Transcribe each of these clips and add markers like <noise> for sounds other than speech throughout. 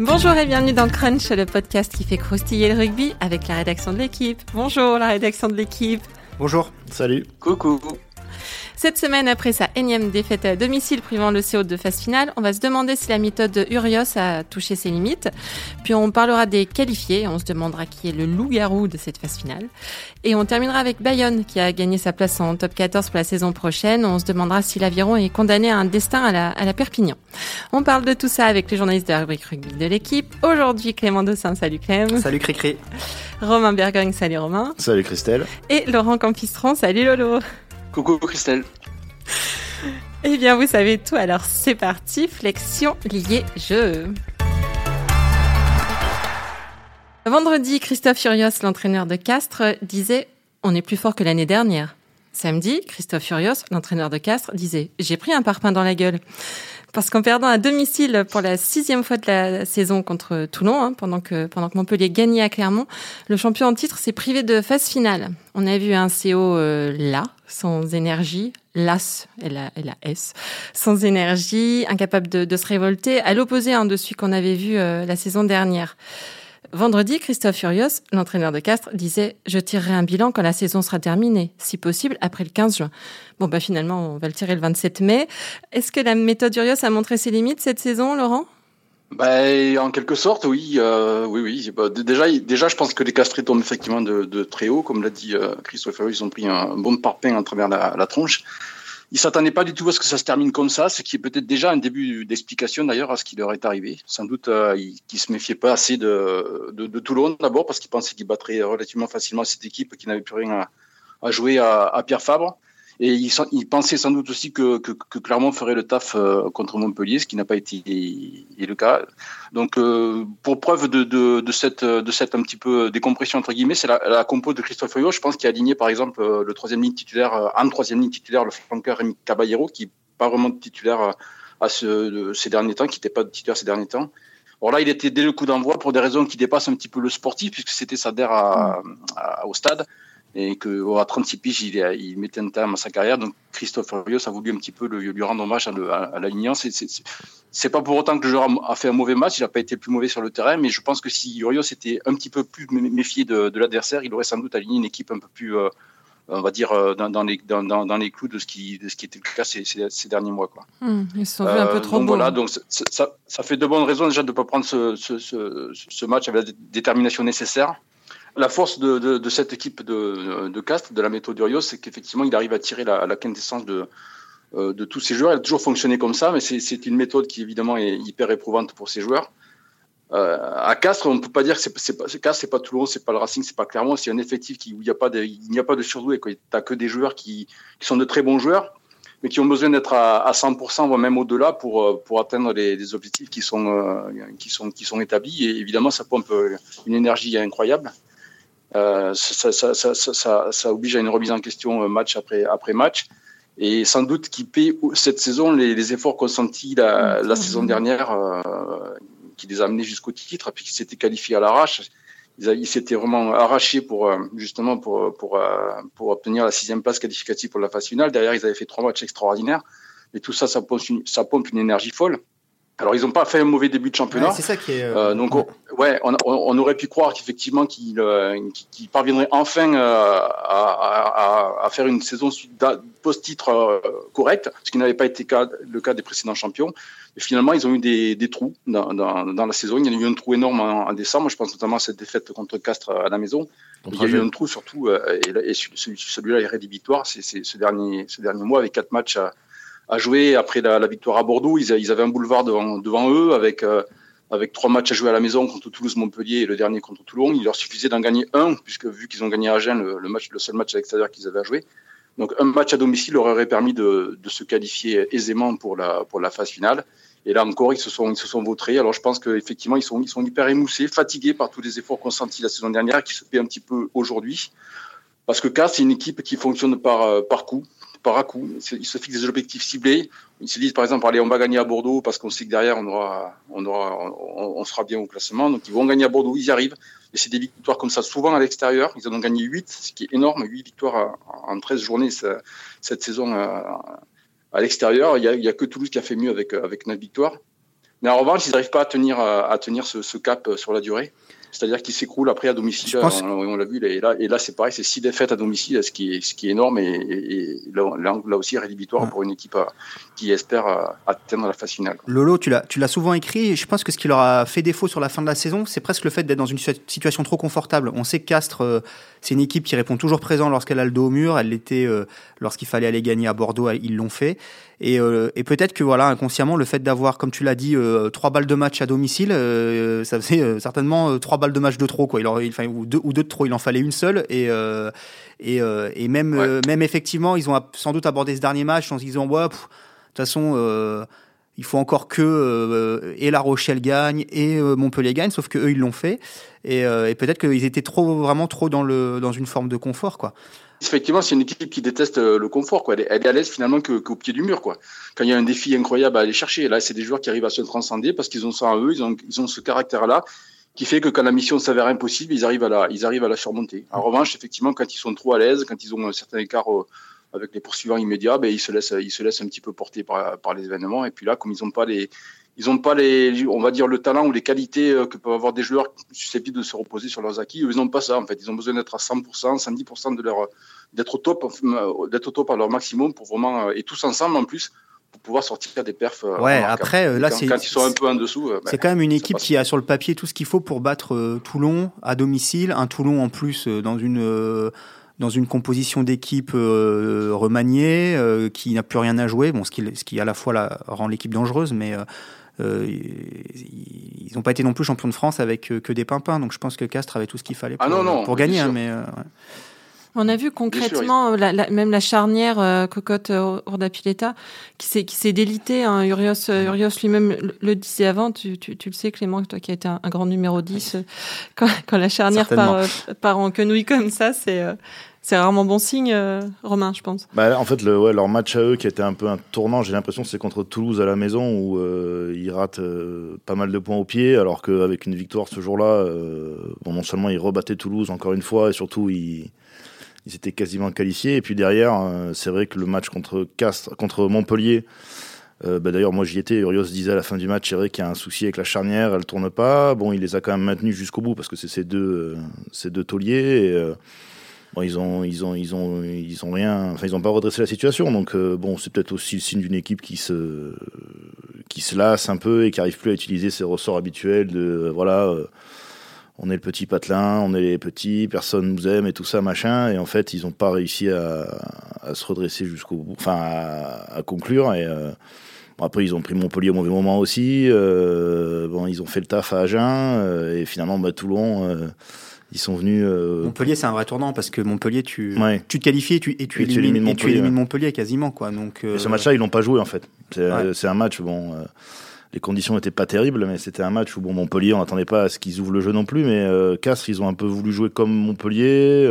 Bonjour et bienvenue dans Crunch, le podcast qui fait croustiller le rugby avec la rédaction de l'équipe. Bonjour la rédaction de l'équipe. Bonjour, salut. Coucou. Cette semaine, après sa énième défaite à domicile privant le CO de phase finale, on va se demander si la méthode de Urios a touché ses limites. Puis on parlera des qualifiés, on se demandera qui est le loup-garou de cette phase finale. Et on terminera avec Bayonne, qui a gagné sa place en top 14 pour la saison prochaine. On se demandera si l'aviron est condamné à un destin à la, à la Perpignan. On parle de tout ça avec les journalistes de la rubrique rugby de l'équipe. Aujourd'hui, Clément Dossin, salut Clem. Salut Cricri. Romain Bergogne, salut Romain. Salut Christelle. Et Laurent Campistron, salut Lolo. Coucou Christelle. Eh bien, vous savez tout, alors c'est parti, flexion liée jeu. Vendredi, Christophe Furios, l'entraîneur de Castres, disait On est plus fort que l'année dernière. Samedi, Christophe Furios, l'entraîneur de Castres, disait J'ai pris un parpaing dans la gueule. Parce qu'en perdant à domicile pour la sixième fois de la saison contre Toulon, hein, pendant, que, pendant que Montpellier gagnait à Clermont, le champion en titre s'est privé de phase finale. On a vu un CO euh, là, sans énergie, las, L-A-S, sans énergie, incapable de, de se révolter, à l'opposé hein, de celui qu'on avait vu euh, la saison dernière. Vendredi, Christophe Furios, l'entraîneur de Castres, disait « Je tirerai un bilan quand la saison sera terminée, si possible après le 15 juin ». Bon, bah finalement, on va le tirer le 27 mai. Est-ce que la méthode Furios a montré ses limites cette saison, Laurent? Bah, en quelque sorte, oui, euh, oui, oui. Bah, déjà, déjà, je pense que les castrés tombent effectivement de, très haut, comme l'a dit euh, Christophe ils ont pris un bon parpaing à travers la, la tronche. Ils s'attendaient pas du tout à ce que ça se termine comme ça, ce qui est peut-être déjà un début d'explication d'ailleurs à ce qui leur est arrivé. Sans doute euh, se méfiaient pas assez de, de, Toulon d'abord parce qu'ils pensaient qu'ils battraient relativement facilement cette équipe qui n'avait plus rien à, jouer à, Pierre Fabre. Et ils, ils, pensaient sans doute aussi que, que, Clermont ferait le taf euh, contre Montpellier, ce qui n'a pas été le cas. Donc, euh, pour preuve de, cette, de un petit peu décompression entre guillemets, c'est la, la compo de Christophe Feuillot, je pense, qui a aligné par exemple euh, le troisième ligne titulaire, en troisième ligne titulaire, le flanqueur Rémi Caballero, qui n'est pas vraiment titulaire à ce, ces derniers temps, qui n'était pas titulaire ces derniers temps. Or là, il était dès le coup d'envoi pour des raisons qui dépassent un petit peu le sportif, puisque c'était sa à, à, au stade et que à 36 piges, il, il, mettait un terme à sa carrière. Donc Christophe Rios a voulu un petit peu le, lui rendre hommage à, à, à l'alignement. C'est pas pour autant que le joueur a fait un mauvais match, il n'a pas été plus mauvais sur le terrain, mais je pense que si Rios était un petit peu plus méfié de, de l'adversaire, il aurait sans doute aligné une équipe un peu plus, euh, on va dire, euh, dans, dans, les, dans, dans, les clous de ce, qui, de ce qui était le cas ces, ces, ces derniers mois. Quoi. Mmh, ils se sont euh, un peu trop donc beaux. Voilà, donc ça, ça, fait de bonnes raisons déjà de ne pas prendre ce, ce, ce, ce match avec la détermination nécessaire la force de, cette équipe de, Castres, de la méthode Urios, c'est qu'effectivement, il arrive à tirer la, quintessence de, euh, tous ces joueurs. Elle a toujours fonctionné comme ça, mais c'est une méthode qui, évidemment, est hyper éprouvante pour ces joueurs. Euh, à Castres, on ne peut pas dire que c'est pas Castres, c'est pas Toulon, c'est pas le Racing, c'est pas Clermont, c'est un effectif qui, où il n'y a pas de, a surdoué. Tu n'as que des joueurs qui, sont de très bons joueurs, mais qui ont besoin d'être à, à 100%, voire même au-delà pour, pour atteindre les, objectifs qui sont, euh, qui sont, qui sont établis. Et évidemment, ça pompe une énergie incroyable. Euh, ça, ça, ça, ça, ça, oblige à une remise en question match après, après match. Et sans doute qu'il paie cette saison les, les efforts consentis la, la saison dernière, euh, qui les a amenés jusqu'au titre, puis qu'ils s'étaient qualifiés à l'arrache. Ils, ils s'étaient vraiment arrachés pour justement pour, pour, pour obtenir la sixième place qualificative pour la phase finale. Derrière, ils avaient fait trois matchs extraordinaires. Et tout ça, ça pompe une, ça pompe une énergie folle. Alors, ils n'ont pas fait un mauvais début de championnat. Ouais, c'est ça qui est. Euh... Euh, donc, on, ouais, on, on, aurait pu croire qu'effectivement qu'ils euh, qu parviendraient enfin euh, à, à, à, faire une saison post-titre euh, correcte, ce qui n'avait pas été cas, le cas des précédents champions. Et finalement, ils ont eu des, des trous dans, dans, dans, la saison. Il y a eu un trou énorme en, en, décembre. Je pense notamment à cette défaite contre Castres à la maison. Il y a eu un trou surtout, euh, et, et celui-là est rédhibitoire. C'est ce dernier, ce dernier mois avec quatre matchs à à jouer après la, victoire à Bordeaux. Ils, avaient un boulevard devant, devant eux avec, euh, avec trois matchs à jouer à la maison contre Toulouse, Montpellier et le dernier contre Toulon. Il leur suffisait d'en gagner un, puisque vu qu'ils ont gagné à Agen, le, seul match à l'extérieur qu'ils avaient à jouer. Donc un match à domicile leur aurait permis de, de, se qualifier aisément pour la, pour la phase finale. Et là encore, ils se sont, ils se sont vautrés. Alors je pense qu'effectivement, ils sont, ils sont hyper émoussés, fatigués par tous les efforts consentis la saison dernière, qui se paient un petit peu aujourd'hui. Parce que Casse, c'est une équipe qui fonctionne par, euh, par coup par à coup. Ils se fixent des objectifs ciblés. Ils se disent, par exemple, allez, on va gagner à Bordeaux parce qu'on sait que derrière, on aura, on aura, on, sera bien au classement. Donc, ils vont gagner à Bordeaux, ils y arrivent. Et c'est des victoires comme ça, souvent à l'extérieur. Ils en ont gagné 8, ce qui est énorme. 8 victoires en 13 journées cette saison à, à l'extérieur. Il y a, a que Toulouse qui a fait mieux avec, avec 9 victoires. Mais en revanche, ils n'arrivent pas à tenir, à tenir ce, cap sur la durée. C'est-à-dire qu'ils s'écroulent après à domicile. On, l'a vu. Et là, et là c'est pareil, c'est six défaites à domicile, ce qui est, ce qui est énorme. Et, là, aussi, rédhibitoire pour une équipe qui espère atteindre la phase finale. Lolo, tu l'as souvent écrit. Je pense que ce qui leur a fait défaut sur la fin de la saison, c'est presque le fait d'être dans une situation trop confortable. On sait que Castres, euh, c'est une équipe qui répond toujours présent lorsqu'elle a le dos au mur. Elle l'était euh, lorsqu'il fallait aller gagner à Bordeaux. Ils l'ont fait. Euh, et, peut-être que voilà, inconsciemment, le fait d'avoir, comme tu l'as dit, euh, trois balles de match à domicile, euh, ça faisait certainement trois balles de match de trop, quoi. Il, il ou, deux, ou deux de trop. Il en fallait une seule. Et, et, et, même, même effectivement, ils ont sans doute abordé ce dernier match en se disant, ouais, de toute façon, il faut encore que et La Rochelle gagne et Montpellier gagne, sauf que eux ils l'ont fait. Et, et peut-être qu'ils étaient trop, vraiment trop dans le dans une forme de confort, quoi effectivement, c'est une équipe qui déteste euh, le confort. Quoi. Elle, est, à l'aise finalement qu'au pied du mur. Quand il y a un défi incroyable à aller chercher, là, c'est des joueurs qui arrivent à se transcender parce qu'ils ont ça en eux, ils ont, ce caractère-là qui fait que quand la mission s'avère impossible, ils arrivent à la, ils arrivent à la surmonter. En revanche, effectivement, quand ils sont trop à l'aise, quand ils ont un certain écart euh, avec les poursuivants immédiats, ben, ils se laissent, ils se laissent un petit peu porter par, par les événements. Et puis là, comme ils n'ont pas les, ils n'ont pas les, on va dire, le talent ou les qualités euh, que peuvent avoir des joueurs susceptibles de se reposer sur leurs acquis. ils n'ont pas ça, en fait. Ils ont besoin d'être à 100%, 110% de leur, d'être au top, euh, d'être au top à leur maximum pour vraiment, euh, et tous ensemble en plus, pour pouvoir sortir des perfs. Ouais, après, là, c'est. Quand ils sont un peu en dessous. Ben, c'est quand même une équipe qui a sur le papier tout ce qu'il faut pour battre Toulon à domicile. Un Toulon en plus dans une dans une composition d'équipe remaniée, qui n'a plus rien à jouer, bon, ce qui, ce qui à la fois la, rend l'équipe dangereuse, mais euh, ils n'ont pas été non plus champions de France avec euh, que des pimpins. Donc je pense que Castres avait tout ce qu'il fallait ah pour, pour gagner. Hein, mais, euh, On a vu concrètement, même la charnière Cocotte Urdapileta qui s'est qui s'est délitée. Hein. Urios, Urios lui-même le disait avant. Tu, tu, tu, le sais, Clément, toi qui as été un, grand numéro 10, <laughs> quand, quand la charnière part, part, en quenouille comme ça, c'est c'est rarement bon signe, euh, Romain, je pense. Bah, en fait, leur match à eux qui été un peu un tournant, j'ai l'impression c'est contre Toulouse à la maison où euh, ils ratent euh, pas mal de points au pied, alors qu'avec une victoire ce jour-là, bon, non seulement ils rebattaient Toulouse encore une fois, et surtout ils, ils étaient quasiment qualifiés. Et puis derrière, c'est vrai que le match contre Castres, contre Montpellier, bah D'ailleurs, moi j'y étais. Urios disait à la fin du match, c'est vrai qu'il y a un souci avec la charnière, elle tourne pas. Bon, il les a quand même maintenus jusqu'au bout parce que c'est ces deux, ces deux tauliers. Ils ont, ils ont, ils ont, ils ont rien. Enfin, ils ont pas redressé la situation. Donc, euh, bon, c'est peut-être aussi le signe d'une équipe qui se, qui se lasse un peu et qui arrive plus à utiliser ses ressorts habituels de, euh, voilà, euh, on est le petit patelin, on est les petits, personne nous aime et tout ça, machin. Et en fait, ils n'ont pas réussi à, se redresser jusqu'au bout, enfin, à, conclure. Et bon, après, ils ont pris Montpellier au mauvais moment aussi. bon, ils ont fait le taf à Agen et finalement, bah, Toulon ils sont venus. Euh, Montpellier, c'est un vrai tournant parce que Montpellier, tu, tu te qualifies et tu, et tu, élimines, Montpellier, Montpellier, quasiment. Quoi. Donc, ce match-là, ils l'ont pas joué en fait. C'est un match, bon, euh, les conditions n'étaient pas terribles, mais c'était un match où bon, Montpellier, on n'attendait pas à ce qu'ils ouvrent le jeu non plus, mais euh, Castres, ils ont un peu voulu jouer comme Montpellier.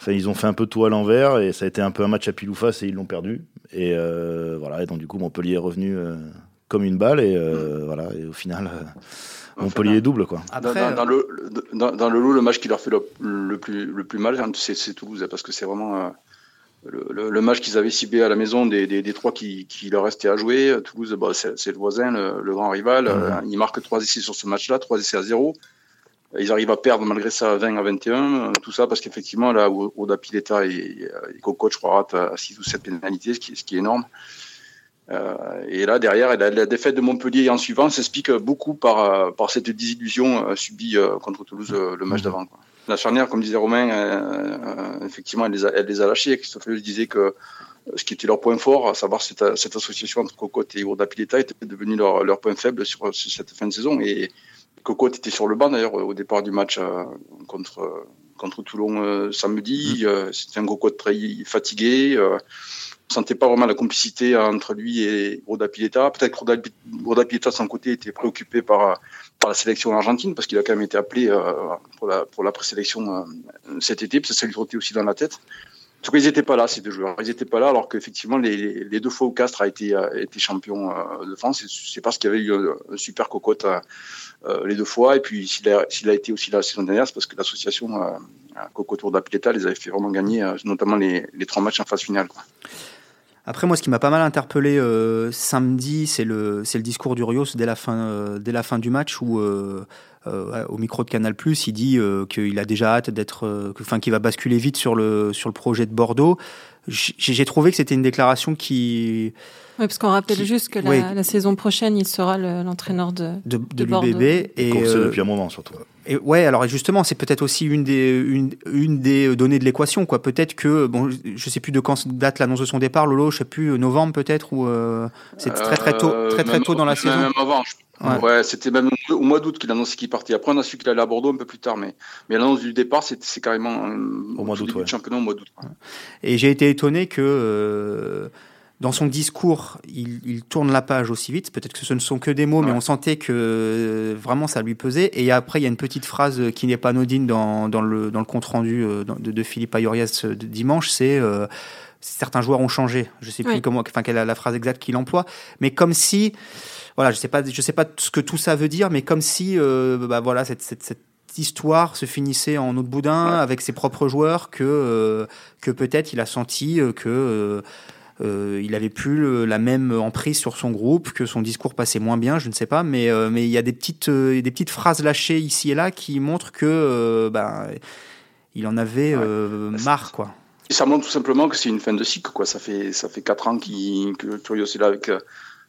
Enfin, ils ont fait un peu tout à l'envers et ça a été un peu un match à pile ou face et ils l'ont perdu. Et voilà, et donc du coup, Montpellier est revenu comme une balle et voilà, et au final. Montpellier double quoi. dans, dans, le, dans, le lot, le match qui leur fait le, plus, le plus mal, c'est Toulouse, parce que c'est vraiment euh, le, match qu'ils avaient ciblé à la maison des, des, trois qui, qui, leur restaient à jouer. Toulouse, bah, c'est le voisin, le, grand rival. Euh, ils marquent 3 essais sur ce match-là, 3 essais à 0. Ils arrivent à perdre malgré ça 20 à 21. Tout ça parce qu'effectivement, là, Oda Pileta et, et Coco, je crois, ratent 6 ou 7 pénalités, ce qui, ce qui est énorme. Euh, et là, derrière, la, la, défaite de Montpellier en suivant s'explique beaucoup par, euh, par cette désillusion euh, subie contre Toulouse le match mmh. d'avant. La charnière, comme disait Romain, effectivement, elle les a, elle les a lâchés. Christophe disait que ce qui était leur point fort, à savoir cette, cette association entre Cocotte et Urda Pileta, était devenu leur, leur, point faible sur, cette fin de saison. Et Cocotte était sur le banc d'ailleurs au départ du match contre, contre Toulon samedi. Mmh. C'était un Cocotte très fatigué sentait pas vraiment la complicité entre lui et Roda Pileta. Peut-être que Roda Pileta, de son côté, était préoccupé par, la sélection argentine, parce qu'il a quand même été appelé euh, pour, la, pour la présélection euh, cet été, ça, ça lui trottait aussi dans la tête. En tout cas, ils n'étaient pas là, ces deux joueurs. Ils n'étaient pas là, alors qu'effectivement, les, deux fois où Castres a été, champion euh, de France, c'est parce qu'il y avait eu un, super cocotte les deux fois. Et puis, s'il a, été aussi là la saison dernière, c'est parce que l'association Coco Tour d'Apileta les avait fait vraiment gagner, notamment les, trois matchs en phase finale. Après, moi, ce qui m'a pas mal interpellé euh, samedi, c'est le, c'est le discours d'Urios dès, la fin, euh, dès la fin du match où, euh, euh, au micro de Canal, il dit euh, qu'il a déjà hâte d'être. euh, Enfin, qu'il va basculer vite sur le, sur le projet de Bordeaux. J'ai trouvé que c'était une déclaration qui. Oui, parce qu'on rappelle Qui- juste que la, saison prochaine, il sera le- l'entraîneur de. de, de, De Bordeaux. l'UBB. Et, euh, depuis un moment surtout. Et ouais, alors justement, c'est peut-être aussi une des, une, une des données de l'équation. quoi. Peut-être que, bon, je sais plus de quand date l'annonce de son départ, Lolo, je sais plus, novembre peut-être, ou euh, c'est très très tôt, Euh, très très tôt dans la saison. Même avant. je- Ouais. Ouais, c'était même au mois d'août qu'il a annoncé qu'il partait. Après, on a su qu'il allait à Bordeaux un peu plus tard, mais, mais l'annonce du départ, c'est carrément euh, Au mois d'août, ouais. championnat au mois d'août. Et j'ai été étonné que euh, dans son discours, il, il tourne la page aussi vite. Peut-être que ce ne sont que des mots, mais on sentait que euh, vraiment ça lui pesait. Et après, il y a une petite phrase qui n'est pas anodine dans, dans le, dans le compte rendu euh, de, de Philippe Ayorias de dimanche. C'est euh, certains joueurs ont changé. Je sais plus Oui. comment, enfin quelle est la phrase exacte qu'il emploie, mais comme si, voilà, je sais pas, je sais pas ce que tout ça veut dire, mais comme si, euh, bah voilà, cette, cette, cette histoire se finissait en autre boudin Ouais. avec ses propres joueurs que euh, que peut-être il a senti euh, que euh, euh, il avait plus le- la même emprise sur son groupe, que son discours passait moins bien, je ne sais pas, mais euh, mais il y a des petites euh, des petites phrases lâchées ici et là qui montrent que ben il en avait Ouais. marre quoi. Et ça montre tout simplement que c'est une fin de cycle. Quoi. Ça fait ça fait quatre ans qu'il que Curios est là avec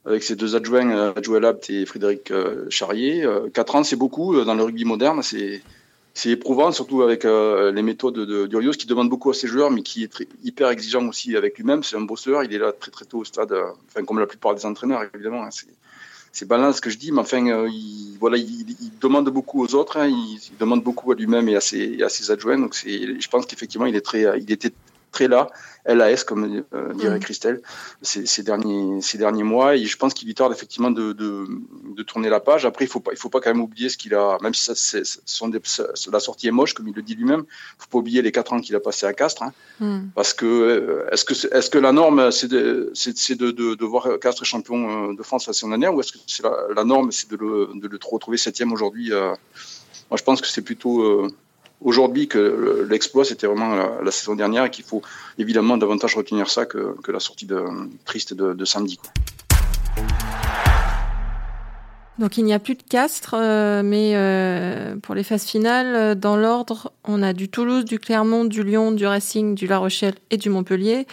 avec ses deux adjoints, Joël Abt et Frédéric Charrier. Quatre ans, c'est beaucoup dans le rugby moderne. C'est c'est éprouvant, surtout avec euh, les méthodes de d'Urios qui demande beaucoup à ses joueurs, mais qui est très, hyper exigeant aussi avec lui-même. C'est un bosseur. Il est là très très tôt au stade, enfin comme la plupart des entraîneurs évidemment. hein. c'est banal ce que je dis, mais enfin, euh, il, voilà, il, il demande beaucoup aux autres, hein, il, demande beaucoup à lui-même et à ses, à ses adjoints. Donc, je pense qu'effectivement, il est très, euh, il était très là, LAS comme euh, dirait Mhm. Christelle, ces, ces derniers, ces derniers mois. Et je pense qu'il lui tarde effectivement de, de, de tourner la page. Après, il faut pas, il faut pas quand même oublier ce qu'il a, même si ça, la sortie est moche, comme il le dit lui-même. Il faut pas oublier les quatre ans qu'il a passé à Castres. hein. Hmm. Parce que euh, est-ce que est-ce que la norme c'est de de, de, de voir Castres champion euh, de France la saison dernière ou est-ce que c'est la, la norme c'est de le de le retrouver septième aujourd'hui euh, Moi je pense que c'est plutôt euh, aujourd'hui que le- l'exploit c'était vraiment la, saison dernière et qu'il faut évidemment davantage retenir ça que, que la sortie de triste de, de samedi. Donc il n'y a plus de Castres, euh, mais euh, pour les phases finales, euh, dans l'ordre, on a du Toulouse, du Clermont, du Lyon, du Racing, du La Rochelle et du Montpellier.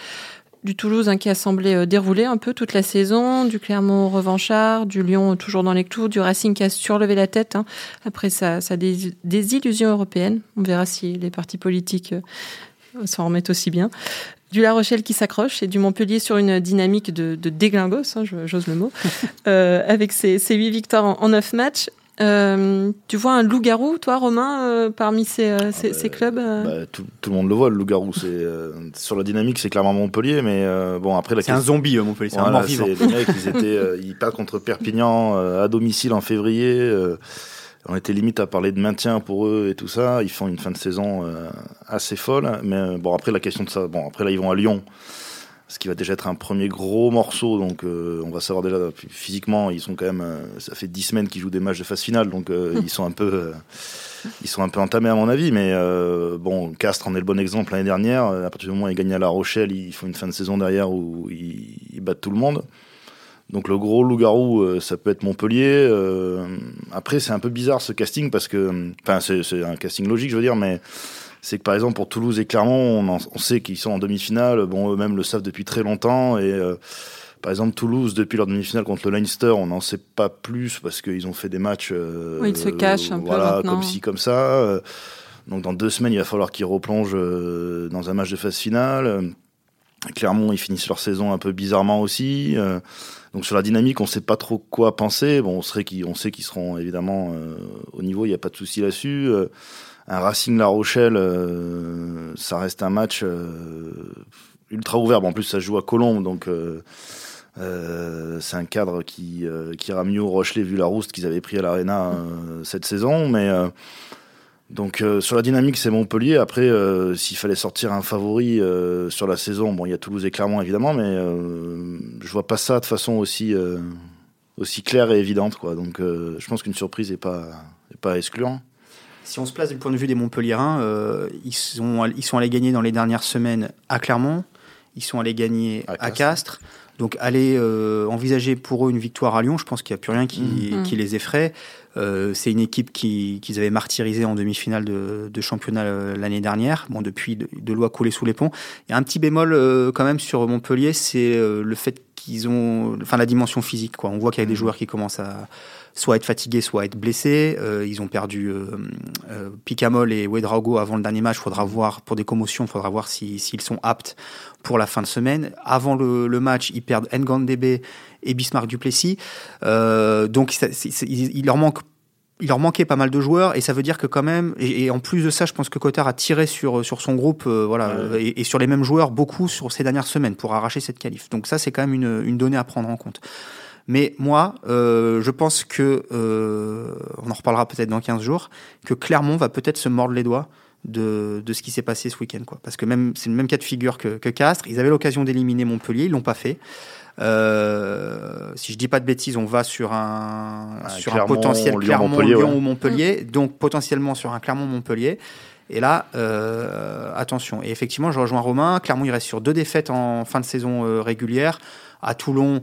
Du Toulouse hein, qui a semblé euh, dérouler un peu toute la saison, du Clermont revanchard, du Lyon toujours dans les clous, du Racing qui a surlevé la tête hein, après sa, sa dés- désillusion européenne. On verra si les partis politiques euh, s'en remettent aussi bien. Du La Rochelle qui s'accroche et du Montpellier sur une dynamique de, déglingos, hein, j'ose le mot, <laughs> euh, avec ses, 8 victoires en, 9 matchs. Euh, tu vois un loup-garou, toi, Romain, euh, parmi ces, euh, ces, bah, ces clubs euh Bah, tout, tout le monde le voit, le loup-garou. C'est euh, sur la dynamique, c'est clairement Montpellier, mais euh, bon après la C'est un zombie, euh, Montpellier, c'est un Voilà, mort vivant. c'est- les mecs, <laughs> ils étaient, euh, ils perdent contre Perpignan euh, à domicile en février. euh, on était limite à parler de maintien pour eux et tout ça. Ils font une fin de saison euh, assez folle. Mais euh, bon, après la question de ça, bon, après là ils vont à Lyon, ce qui va déjà être un premier gros morceau. Donc euh, on va savoir déjà physiquement, ils sont quand même. euh, ça fait dix semaines qu'ils jouent des matchs de phase finale, donc euh, <laughs> ils sont un peu. ils sont un peu entamés à mon avis, mais bon, Castres en est le bon exemple l'année dernière. À partir du moment où ils gagnent à La Rochelle, ils font une fin de saison derrière où ils, ils battent tout le monde. Donc le gros loup-garou, ça peut être Montpellier. Après, c'est un peu bizarre ce casting parce que, enfin, c'est c'est un casting logique, je veux dire, mais c'est que par exemple pour Toulouse et Clermont, on, en- on sait qu'ils sont en demi-finale. Bon, eux-mêmes le savent depuis très longtemps et euh, par exemple, Toulouse, depuis leur demi-finale contre le Leinster, on n'en sait pas plus parce qu'ils ont fait des matchs. euh, Oui, ils se cachent un peu voilà, maintenant. comme ci, comme ça. Euh, Donc, dans deux semaines, il va falloir qu'ils replongent dans un match de phase finale. Clermont, ils finissent leur saison un peu bizarrement aussi. Donc, sur la dynamique, on ne sait pas trop quoi penser. Bon, on, serait on sait qu'ils seront évidemment au niveau, il n'y a pas de souci là-dessus. Un Racing La Rochelle, euh, ça reste un match euh, ultra ouvert. En plus, ça joue à Colombe, donc euh, c'est un cadre qui, qui ira mieux au Rochelet vu la rouste qu'ils avaient pris à l'Arena cette saison. Mais donc sur la dynamique, c'est Montpellier. Après, s'il fallait sortir un favori sur la saison, bon, il y a Toulouse et Clermont évidemment, mais je vois pas ça de façon aussi aussi claire et évidente. Donc, je pense qu'une surprise est pas est pas. Si on se place du point de vue des Montpelliérains, euh, ils, sont, ils sont allés gagner dans les dernières semaines à Clermont. Ils sont allés gagner à, Castres. Donc aller euh, envisager pour eux une victoire à Lyon, je pense qu'il n'y a plus rien qui, mm. qui les effraie. Euh, c'est une équipe qu'ils qui avaient martyrisé en demi-finale de, de, championnat euh, l'année dernière. Bon, depuis, de, de l'eau a coulé sous les ponts. Il y a un petit bémol euh, quand même sur Montpellier, c'est euh, le fait qu'ils ont, enfin la dimension physique. Quoi. On voit qu'il y a des mm. joueurs qui commencent à soit être fatigués, soit être blessés. Euh, ils ont perdu euh, euh, Picamol et Wedrago avant le dernier match. Faudra voir pour des commotions, il faudra voir s'ils sont aptes pour la fin de semaine. Avant le, le match, ils perdent Ngandebe et Bismarck Duplessis. Euh, donc il, leur manque il leur manquait pas mal de joueurs et ça veut dire que quand même et, en plus de ça je pense que Cotard a tiré sur sur son groupe euh, voilà et, et, sur les mêmes joueurs beaucoup sur ces dernières semaines pour arracher cette qualif donc ça c'est quand même une, une donnée à prendre en compte mais moi, euh, je pense que, euh, on en reparlera peut-être dans 15 jours, que Clermont va peut-être se mordre les doigts de, de ce qui s'est passé ce week-end. Quoi. Parce que même c'est le même cas de figure que, que Castres. Ils avaient l'occasion d'éliminer Montpellier, ils l'ont pas fait. Euh, si je dis pas de bêtises, on va sur un, sur un potentiel Clermont-Lyon Lyon, ou Montpellier, donc potentiellement sur un Clermont-Montpellier. Et là, euh, attention. Et effectivement, je rejoins Romain. Clermont, il reste sur deux défaites en fin de saison euh, régulière. À Toulon,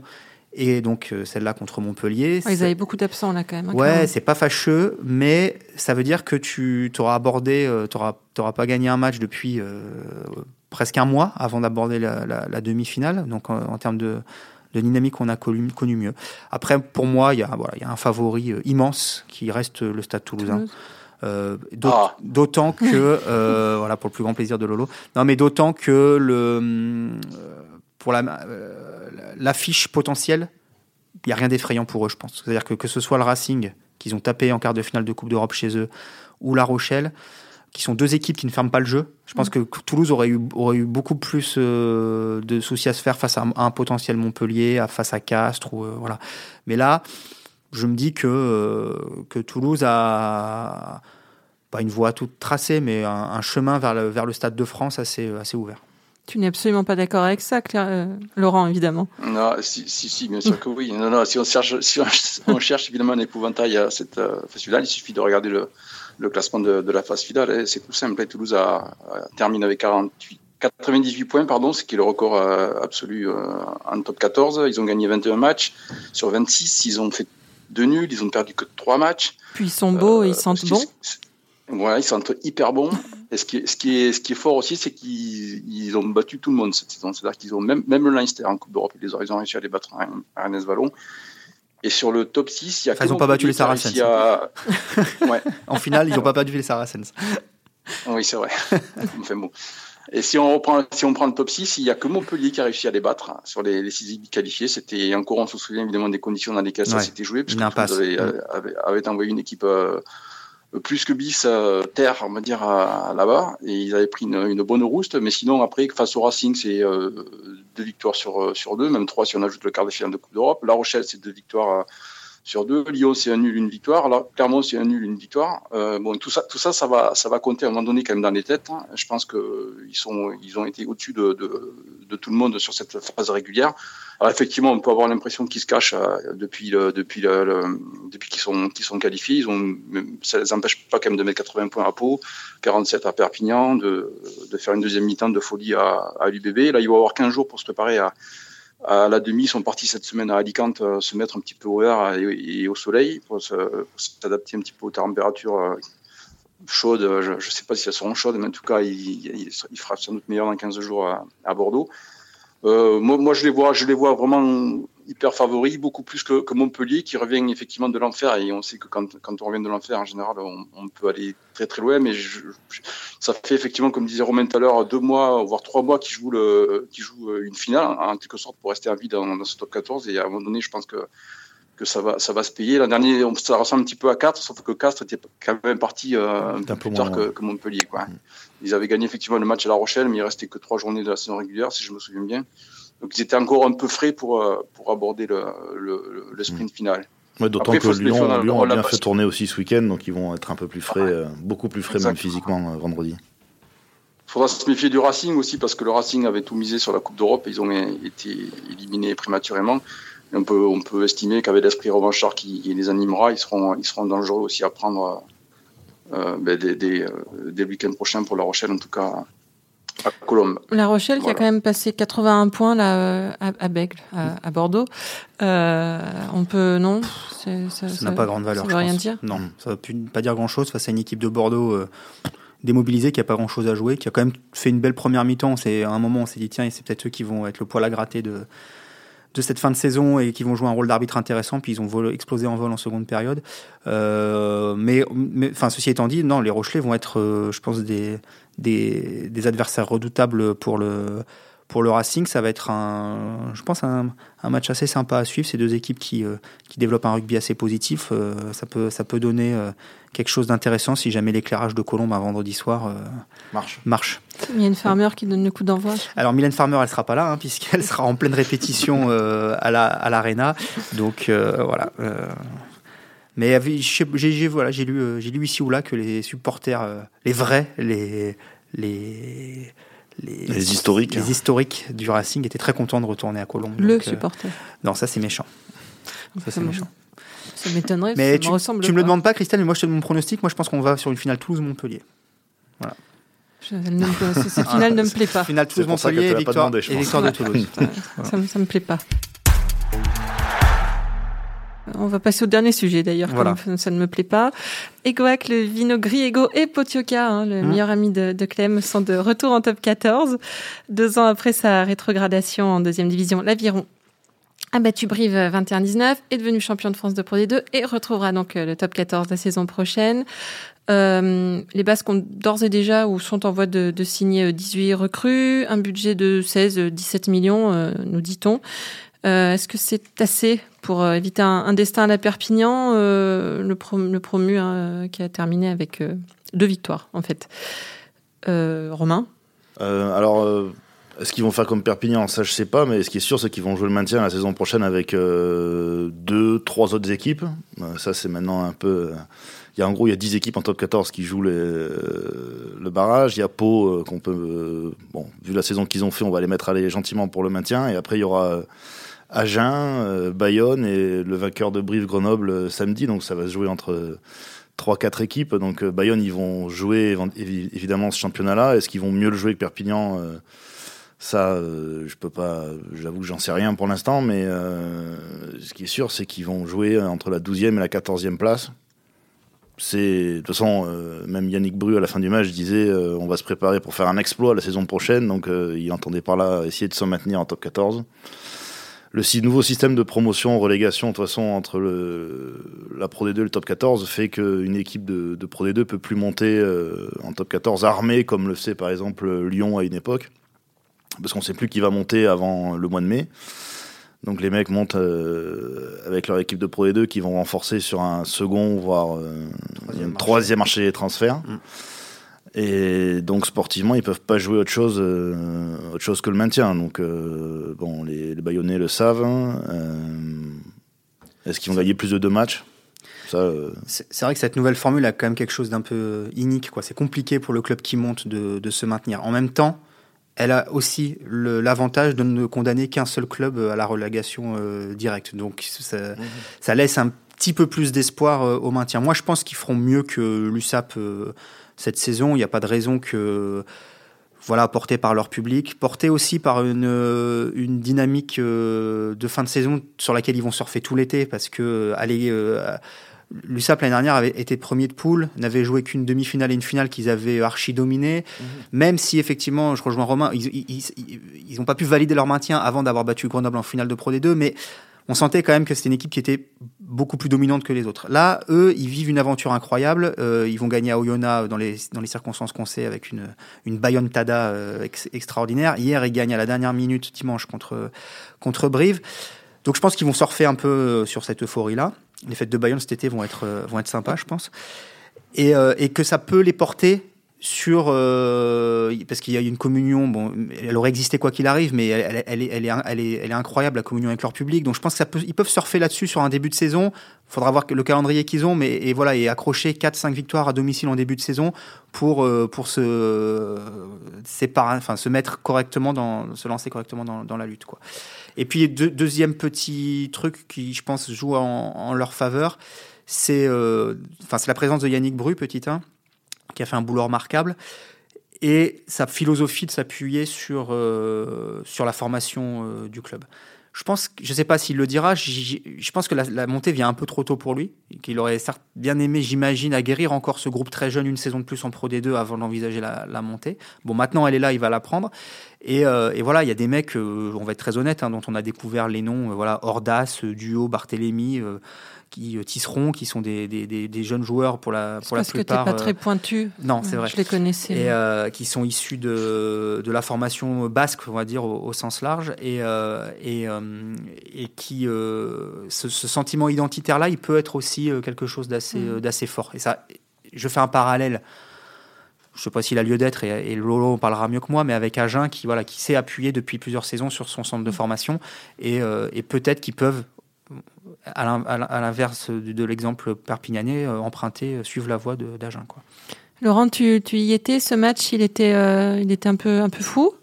et donc euh, celle-là contre Montpellier. ils avaient beaucoup d'absents là quand même. Hein, ouais, c'est pas fâcheux, mais ça veut dire que tu auras abordé, euh, tu n'auras pas gagné un match depuis euh, presque un mois avant d'aborder la, la, demi-finale. Donc en, termes de, de, dynamique, on a connu, connu, mieux. Après, pour moi, il y, a, voilà, y a un favori immense qui reste le Stade Toulousain. Euh, ah. D'autant <laughs> que, voilà, pour le plus grand plaisir de Lolo. Non, mais d'autant que le, pour la, l'affiche potentielle, il n'y a rien d'effrayant pour eux, je pense. C'est-à-dire que que ce soit le Racing, qu'ils ont tapé en quart de finale de Coupe d'Europe chez eux, ou La Rochelle, qui sont deux équipes qui ne ferment pas le jeu. Je pense mm. que Toulouse aurait eu, aurait eu beaucoup plus euh, de soucis à se faire face à un, potentiel Montpellier, à, face à Castres. Ou, euh, voilà. Mais là, je me dis que, euh, que Toulouse a pas une voie toute tracée, mais un, un chemin vers le, vers le Stade de France assez, assez ouvert. Tu n'es absolument pas d'accord avec ça, euh, Laurent, évidemment. Non, si, si, si, bien sûr que oui. Non, non, si on cherche, si on, cherche évidemment un épouvantail à cette euh, finale, il suffit de regarder le, le classement de, de, la phase finale. Hein. C'est tout simple. Toulouse a, terminé avec 48, 98 points, pardon, ce qui est le record euh, absolu en top 14. Ils ont gagné 21 matchs sur 26. Ils ont fait deux nuls. Ils ont perdu que trois matchs. Puis ils sont beaux, ils sentent bons. Ouais, ils sentent hyper bons. <laughs> Et ce qui est, ce qui est, ce qui est fort aussi, c'est qu'ils ont battu tout le monde cette saison. C'est-à-dire qu'ils ont même, même le Leinster en Coupe d'Europe, ils ont réussi à les battre à Ernest Vallon. Et sur le top 6, il y a. ils n'ont pas battu les Saracens. <laughs> ouais. en finale, ils n'ont pas battu les Saracens. Oui, c'est vrai. <laughs> enfin, bon. Et si on reprend, si on prend le top 6, il n'y a que Montpellier qui a réussi à les battre sur les, les six équipes qualifiées. C'était encore, on se souvient évidemment des conditions dans lesquelles ça s'était joué, parce que avait, avait, avait, envoyé une équipe euh, plus que bis euh, terre, on va dire, là-bas. Et ils avaient pris une, bonne rouste. Mais sinon, après, face au Racing, c'est euh, deux victoires sur, euh, sur deux, même trois si on ajoute le quart de finale de Coupe d'Europe. La Rochelle, c'est deux victoires sur deux. Lyon, c'est un nul, une victoire. Là, Clermont, c'est un nul, une victoire. bon, tout ça, tout ça, ça va, ça va compter à un moment donné quand même dans les têtes. Hein. Je pense qu'ils sont, ils ont été au-dessus de, de, de, tout le monde sur cette phase régulière. Alors effectivement, on peut avoir l'impression qu'ils se cachent euh, depuis le, depuis le, depuis qu'ils sont qu'ils sont qualifiés. Ils ont, ça les empêche pas quand même de mettre 80 points à Pau, 47 à Perpignan, de, de faire une deuxième mi-temps de folie à, à l'UBB. Là, il va avoir 15 jours pour se préparer à, à la demi. Ils sont partis cette semaine à Alicante euh, se mettre un petit peu au vert et, au soleil pour s'adapter un petit peu aux températures euh, chaudes. Je ne sais pas si elles seront chaudes, mais en tout cas, il, fera sans doute meilleur dans 15 jours à, à Bordeaux. Euh, moi, moi, je les vois, je les vois vraiment hyper favoris, beaucoup plus que, que, Montpellier, qui revient effectivement de l'enfer. Et on sait que quand, quand on revient de l'enfer, en général, on, on, peut aller très très loin. Mais je, ça fait effectivement, comme disait Romain tout à l'heure, deux mois, voire trois mois qui joue le, qui joue une finale, en quelque sorte, pour rester en vie dans, dans ce top 14. Et à un moment donné, je pense que que ça va, ça va se payer. L'an dernier, ça ressemble un petit peu à 4, sauf que Castres était quand même parti euh, un, peu plus tard que, que, Montpellier. Quoi. Mm. Ils avaient gagné effectivement le match à La Rochelle, mais il restait que trois journées de la saison régulière, si je me souviens bien. Donc ils étaient encore un peu frais pour, euh, pour aborder le, le, le sprint mm. final. Ouais, D'autant que Lyon, Lyon a bien fait tourner aussi ce week-end, donc ils vont être un peu plus frais, euh, beaucoup plus frais même physiquement euh, vendredi. Il faudra se méfier du Racing aussi, parce que le Racing avait tout misé sur la Coupe d'Europe ils ont été éliminés prématurément on peut, on peut estimer qu'avec l'esprit revanchard qui, les animera, ils seront, ils seront dangereux aussi à prendre euh, ben, des, des, des week-ends prochains pour La Rochelle, en tout cas, à. La Rochelle qui a quand même passé 81 points là euh, à, à Bègle, à, à Bordeaux. Euh, on peut non, c'est- ça n'a pas grande valeur. Ça je veut rien pense. dire. Non, ça va plus- pas dire grand chose face à une équipe de Bordeaux euh, démobilisée qui a pas grand chose à jouer, qui a quand même fait une belle première mi-temps. C'est à un moment on s'est dit tiens, c'est peut-être eux qui vont être le poil à gratter de de cette fin de saison et qui vont jouer un rôle d'arbitre intéressant. Puis ils ont explosé en vol en seconde période. Euh, mais, enfin, ceci étant dit, non, les Rochelais vont être, euh, je pense, des, des, adversaires redoutables pour le, pour le Racing. Ça va être, un, je pense, un, match assez sympa à suivre. Ces deux équipes qui, euh, qui développent un rugby assez positif. ça, peut, ça peut donner quelque chose d'intéressant si jamais l'éclairage de Colombe un vendredi soir euh, Marche. marche. Il y a une farmer qui donne le coup d'envoi. Alors Mylène Farmer, elle sera pas là, hein, puisqu'elle sera en pleine répétition <laughs> euh, à la à l'arena. Donc euh, voilà. euh, mais j'ai voilà, j'ai lu j'ai lu ici ou là que les supporters, les vrais, les les Les historiques. les historiques du Racing étaient très contents de retourner à Colombe. Le Donc, euh, supporter. non, ça c'est méchant. Ça c'est méchant. Ça m'étonnerait. Mais ça tu, me ressemble tu me le pas. demandes pas, Christelle, mais moi je te donne mon pronostic. Moi je pense qu'on va sur une finale Toulouse-Montpellier. Je- elle ne me- ce- Cette finale ne me plaît pas. Finale Toulouse-Montpellier te et l'a pas victoire, demandé, et victoire de Toulouse. Ça, me- ça me plaît pas. On va passer au dernier sujet d'ailleurs, Voilà. comme ça ne me plaît pas. Egoac, le Vino Griego et Potioka, hein, le Mmh. meilleur ami de, de Clem, sont de retour en top 14. Deux ans après sa rétrogradation en deuxième division, l'Aviron a battu Brive 21-19, est devenu champion de France de Pro D2 et retrouvera donc euh, le top 14 la saison prochaine. Euh, les Basques ont d'ores et déjà ou sont en voie de, signer euh, 18 recrues, un budget de 16-17 millions, euh, nous dit-on. Euh, Est-ce que c'est assez pour euh, éviter un, destin à la Perpignan, euh, le, prom- le promu hein, qui a terminé avec euh, deux victoires en fait euh, Romain? Euh, alors, est-ce qu'ils vont faire comme Perpignan Ça, je sais pas, mais ce qui est sûr, c'est qu'ils vont jouer le maintien la saison prochaine avec euh, deux, trois autres équipes. Euh, ça, c'est maintenant un peu. euh, Il y a en gros, il y a 10 équipes en top 14 qui jouent euh, le barrage. Il y a Pau qu'on peut. bon, vu la saison qu'ils ont fait, on va les mettre aller gentiment pour le maintien. Et après, il y aura Agen, Bayonne et le vainqueur de Brive-Grenoble euh, samedi. Donc, ça va se jouer entre. euh, 3-4 équipes. Donc Bayonne, ils vont jouer évi- évi- évidemment ce championnat-là. Est-ce qu'ils vont mieux le jouer que Perpignan Ça, euh, je peux pas. J'avoue que j'en sais rien pour l'instant, mais euh, ce qui est sûr, c'est qu'ils vont jouer entre la 12e et la 14e place. C'est de toute façon, euh, même Yannick Bru à la fin du match disait on va se préparer pour faire un exploit la saison prochaine. Donc il entendait par là essayer de se maintenir en top 14 le nouveau système de promotion, relégation, de toute façon, entre la Pro D2 et le top 14, fait qu'une équipe de, de Pro D2 peut plus monter en top 14 armée, comme le sait par exemple Lyon à une époque, parce qu'on sait plus qui va monter avant le mois de mai. Donc les mecs montent euh, avec leur équipe de Pro D2 qui vont renforcer sur un second, voire euh, Troisième un marché. troisième marché des transferts. Mm. Et donc sportivement, ils peuvent pas jouer autre chose, euh, autre chose que le maintien. Donc bon, les, les Bayonnais le savent. Est-ce qu'ils vont gagner plus de deux matchs? Euh, C'est vrai que cette nouvelle formule a quand même quelque chose d'un peu inique. C'est compliqué pour le club qui monte de, de se maintenir. En même temps, elle a aussi l'avantage de ne condamner qu'un seul club à la relégation euh, directe. Donc ça, ça laisse un petit peu plus d'espoir euh, au maintien. Moi, je pense qu'ils feront mieux que l'USAP euh, cette saison. Il n'y a pas de raison que voilà, porté par leur public, porté aussi par une, euh, une dynamique euh, de fin de saison sur laquelle ils vont surfer tout l'été, parce que euh, aller, euh, l'USAP l'année dernière avait été premier de poule, n'avait joué qu'une demi-finale et une finale qu'ils avaient archi dominé, même si effectivement, je rejoins Romain, ils n'ont pas pu valider leur maintien avant d'avoir battu Grenoble en finale de Pro D2, mais on sentait quand même que c'était une équipe qui était beaucoup plus dominante que les autres. Là, eux, ils vivent une aventure incroyable. Euh, ils vont gagner à Oyonnax dans les, dans les circonstances qu'on sait avec une, une Bayonne Tada euh, ex- extraordinaire. Hier, ils gagnent à la dernière minute dimanche contre, contre Brive. Donc je pense qu'ils vont surfer un peu euh, sur cette euphorie-là. Les fêtes de Bayonne cet été vont être, euh, vont être sympas, je pense. Et, euh, et que ça peut les porter sur euh, parce qu'il y a une communion bon elle aurait existé quoi qu'il arrive mais elle, elle, est, elle, est, elle, est, incroyable la communion avec leur public. Donc je pense que peuvent surfer là-dessus sur un début de saison. Faudra voir le calendrier qu'ils ont mais et voilà et accrocher 4-5 victoires à domicile en début de saison pour pour se séparer enfin se mettre correctement dans se lancer correctement dans, dans la lutte quoi et puis deux, deuxième petit truc qui je pense joue en, leur faveur c'est euh, c'est la présence de Yannick Bru petit 1 qui a fait un boulot remarquable. et sa philosophie de s'appuyer sur, euh, sur la formation euh, du club. Je pense, je ne sais pas s'il le dira, je pense que la, montée vient un peu trop tôt pour lui, qu'il aurait certes bien aimé, j'imagine, aguerrir encore ce groupe très jeune une saison de plus en Pro D2 avant d'envisager la, montée. Bon, maintenant elle est là, il va la prendre. Et, euh, et voilà, il y a des mecs, on va être très honnête, hein, dont on a découvert les noms, voilà, Ordas, Duo, Barthélemy qui euh, tisseront, qui sont des, des, des, jeunes joueurs pour la, pour la parce plupart. Parce que tu pas très pointu. Non, c'est vrai. Je les connaissais. Et euh, qui sont issus de, de la formation basque, on va dire, au, sens large. Et, euh, et, et qui. Ce, sentiment identitaire-là, il peut être aussi quelque chose d'assez mm. d'assez fort. Et ça, je fais un parallèle je ne sais pas s'il a lieu d'être et, et, Lolo parlera mieux que moi, mais avec Agen qui voilà qui s'est appuyé depuis plusieurs saisons sur son centre de mm. formation et, et peut-être qu'ils peuvent à l'inverse de l'exemple perpignanais, euh, emprunter, euh, suivre la voie d'Agen. Laurent, tu, tu, y étais, ce match, il était, euh, il était un, peu, un peu fou?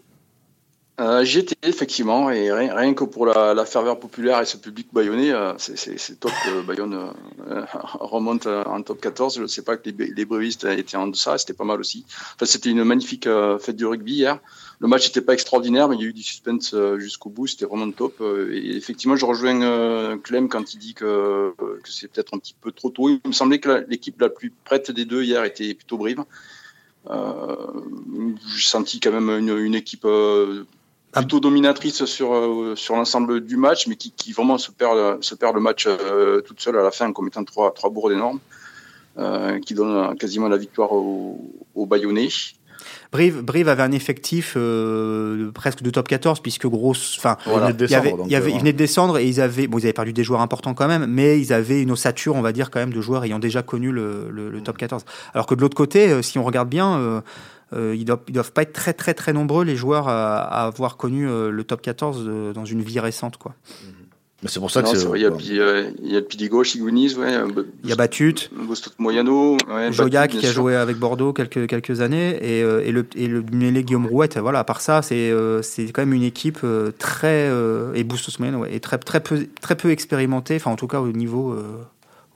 Euh, J'y étais effectivement, et rien, que pour la, ferveur populaire et ce public bayonnais, c'est top que Bayonne <laughs> remonte en top 14. Je ne sais pas que les, les brévistes étaient en deçà, c'était pas mal aussi. Enfin, c'était une magnifique fête du rugby hier le match n'était pas extraordinaire, mais il y a eu du suspense euh, jusqu'au bout. C'était vraiment top. Euh, et effectivement, je rejoins euh, Clem quand il dit que, c'est peut-être un petit peu trop tôt. Il me semblait que l'équipe la plus prête des deux hier était plutôt Brive. Euh, J'ai senti quand même une, équipe plutôt dominatrice sur, sur l'ensemble du match, mais qui, vraiment se perd, se perd le match toute seule à la fin en commettant trois, trois bourres énormes, qui donne quasiment la victoire au, au Bayonnais. Brive, Brive avait un effectif euh, presque de top 14 puisque grosse, enfin, il, venait de descendre et ils avaient, bon, ils avaient perdu des joueurs importants quand même, mais ils avaient une ossature, on va dire quand même, de joueurs ayant déjà connu le, top 14. Alors que de l'autre côté, euh, si on regarde bien. Euh, ils, doivent, doivent pas être très très très nombreux les joueurs à, avoir connu le top 14 dans une vie récente quoi. Mhm c'est pour ça que c'est. Il y, a, il y a le pied gauche, Igounis, ouais. Il y a Batut. Moyano. Ouais, Joyac qui a joué avec Bordeaux quelques, quelques années. Et, euh, et le, et le Guillaume Rouette, voilà, à part ça, c'est euh, c'est quand même une équipe euh, très. et Bustos Moyano, ouais, et très, très, peu, très peu expérimentée, enfin en tout cas au niveau.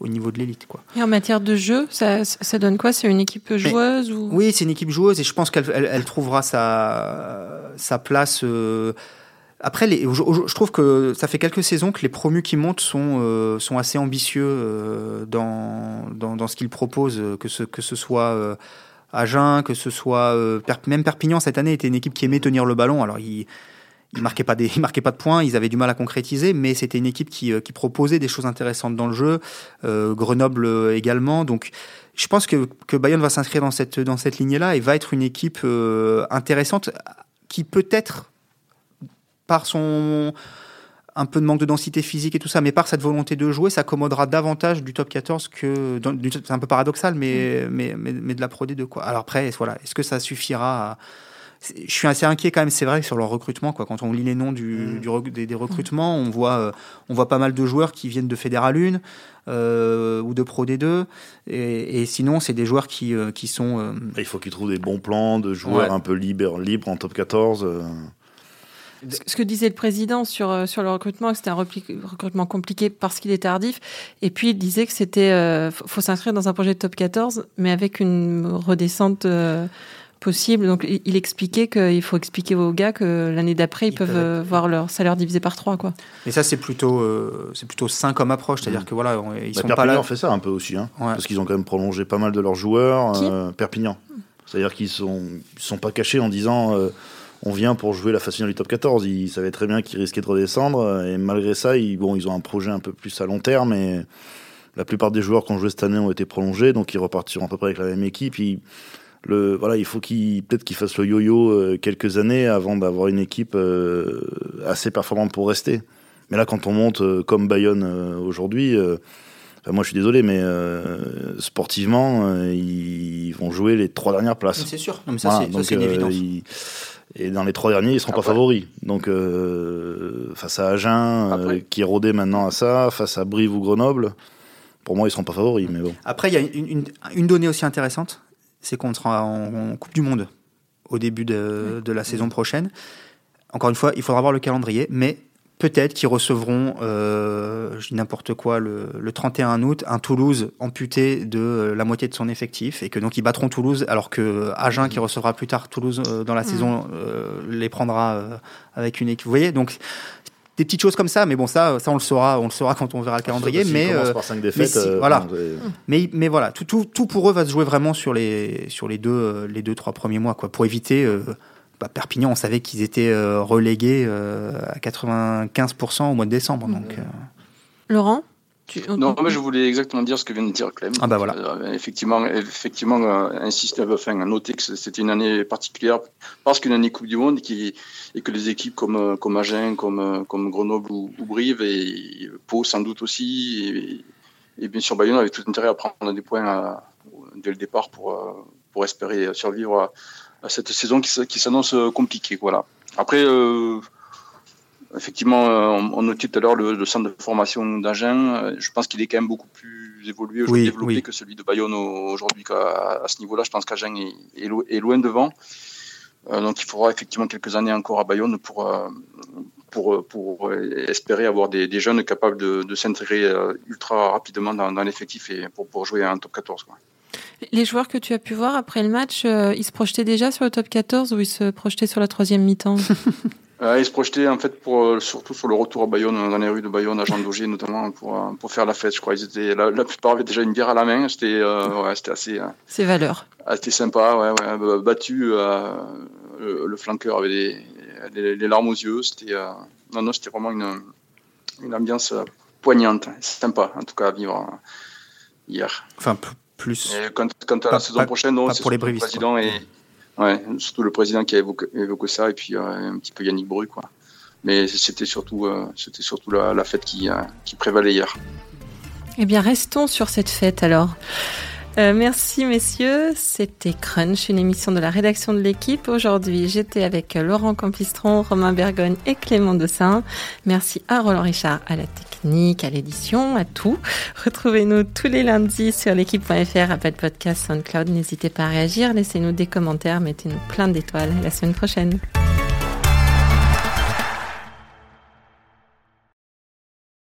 au niveau de l'élite. Quoi. Et en matière de jeu, ça, ça donne quoi? C'est une équipe joueuse ou... Oui, c'est une équipe joueuse et je pense qu'elle elle, elle trouvera sa, sa place après, je, trouve que ça fait quelques saisons que les promus qui montent sont, euh, sont assez ambitieux euh, dans, dans, ce qu'ils proposent, que ce, que ce soit euh, Agen, que ce soit même Perpignan cette année était une équipe qui aimait tenir le ballon. Alors ils ils marquaient pas <laughs> marquaient pas de points, ils avaient du mal à concrétiser, mais c'était une équipe qui, qui proposait des choses intéressantes dans le jeu. Grenoble également, donc je pense que, que Bayonne va s'inscrire dans cette dans cette lignée-là et va être une équipe intéressante qui peut-être par son un peu de manque de densité physique et tout ça, mais par cette volonté de jouer, s'accommodera davantage du top 14 que. C'est un peu paradoxal, mais, mm. mais, mais, de la Pro D2. Quoi. Alors après, voilà, est-ce que ça suffira à. Je suis assez inquiet quand même, c'est vrai, sur leur recrutement. Quoi. Quand on lit les noms du, mm. du des, recrutements, on voit, euh, on voit pas mal de joueurs qui viennent de Fédéral 1 euh, ou de Pro D2. Et, et sinon, c'est des joueurs qui, euh, qui sont. Il faut qu'ils trouvent des bons plans de joueurs un peu libres, libres en top 14. Ce que disait le président sur, euh, sur le recrutement, c'était un recrutement compliqué parce qu'il est tardif. Et puis, il disait que c'était, euh, faut s'inscrire dans un projet de top 14, mais avec une redescente euh, possible. Donc, il, expliquait qu'il faut expliquer aux gars que l'année d'après, ils, peuvent, voir leur salaire divisé par 3, quoi. Et ça, c'est plutôt, c'est plutôt sain comme approche. C'est-à-dire mmh. que voilà, ils bah, sont pas là. fait ça un peu aussi, hein, parce qu'ils ont quand même prolongé pas mal de leurs joueurs. Perpignan. C'est-à-dire qu'ils sont, ils sont pas cachés en disant on vient pour jouer la finale du top 14. Ils savaient très bien qu'ils risquaient de redescendre. Et malgré ça, ils, bon, ils ont un projet un peu plus à long terme. Et la plupart des joueurs qui ont joué cette année ont été prolongés. Donc ils repartiront à peu près avec la même équipe. le, voilà, il faut qu'ils, peut-être qu'ils fassent le yo-yo euh, quelques années avant d'avoir une équipe euh, assez performante pour rester. Mais là, quand on monte euh, comme Bayonne aujourd'hui, moi je suis désolé, mais sportivement, ils vont jouer les trois dernières places. C'est sûr, mais ça, c'est, une évidence. Et dans les trois derniers, ils seront pas favoris. Donc euh, face à Agen, euh, qui est rodé maintenant à ça, face à Brive ou Grenoble, pour moi, ils seront pas favoris. Mais bon. Après, il y a une, une, donnée aussi intéressante, c'est qu'on sera en, Coupe du Monde au début de, de la saison prochaine. Encore une fois, il faudra voir le calendrier, mais peut-être qu'ils recevront, euh, je dis n'importe quoi, le, le, 31 août, un Toulouse amputé de euh, la moitié de son effectif et que donc ils battront Toulouse, alors que Agen, qui recevra plus tard Toulouse euh, dans la mmh. saison, euh, les prendra euh, avec une équipe. Vous voyez, donc des petites choses comme ça, mais bon, ça, ça on le saura, on le saura quand on verra le calendrier. Mais, euh, par défaites, mais voilà. Mais, mais voilà, tout, tout, tout, pour eux va se jouer vraiment sur les, sur les deux, les deux, trois premiers mois, quoi, pour éviter bah, Perpignan, on savait qu'ils étaient euh, relégués euh, à 95% au mois de décembre. Donc, euh. Laurent non, mais je voulais exactement dire ce que vient de dire Clem. Ah bah voilà. effectivement, effectivement, insister, enfin, noter que c'était une année particulière parce qu'une année Coupe du Monde qui, et que les équipes comme comme Agen, comme comme Grenoble ou, Brive et Pau sans doute aussi et, bien sûr Bayonne avaient tout intérêt à prendre des points dès le départ pour pour espérer survivre à, cette saison qui, s'annonce euh, compliquée. Voilà. Après, euh, effectivement, euh, on, notait tout à l'heure le, centre de formation d'Agen. Je pense qu'il est quand même beaucoup plus évolué, développé que celui de Bayonne aujourd'hui. À, ce niveau-là, je pense qu'Agen est, loin devant. donc, il faudra effectivement quelques années encore à Bayonne pour, pour, pour espérer avoir des, jeunes capables de, s'intégrer ultra rapidement dans, l'effectif et pour, pour jouer à un top 14. Quoi. Les joueurs que tu as pu voir après le match, euh, ils se projetaient déjà sur le top 14 ou ils se projetaient sur la troisième mi-temps? <laughs> Euh, Ils se projetaient en fait pour, euh, surtout sur le retour à Bayonne, dans les rues de Bayonne, à Jean Daugier notamment, pour, pour faire la fête. Je crois ils étaient, la, plupart avaient déjà une bière à la main. C'était ouais, assez. C'est valeur. C'était sympa, ouais, ouais battu. Le, flanqueur avait des, les, larmes aux yeux. C'était non, non, c'était vraiment une, une ambiance poignante. C'est sympa, en tout cas, à vivre hier. Enfin, plus. Et quant, à la saison prochaine, non, c'est pour les le président et ouais, surtout le président qui a évoqué, ça et puis euh, un petit peu Yannick Bru quoi. Mais c'était surtout, euh, c'était surtout la, la, fête qui, euh, qui prévalait hier. Eh bien, restons sur cette fête alors. Euh, merci messieurs, c'était Crunch, une émission de la rédaction de l'équipe. Aujourd'hui, j'étais avec Laurent Campistron, Romain Bergogne et Clément Dossin. Merci à Roland Richard à la technique, à l'édition, à tout. Retrouvez-nous tous les lundis sur l'équipe.fr, Apple Podcast, SoundCloud. N'hésitez pas à réagir, laissez-nous des commentaires, mettez-nous plein d'étoiles. La semaine prochaine.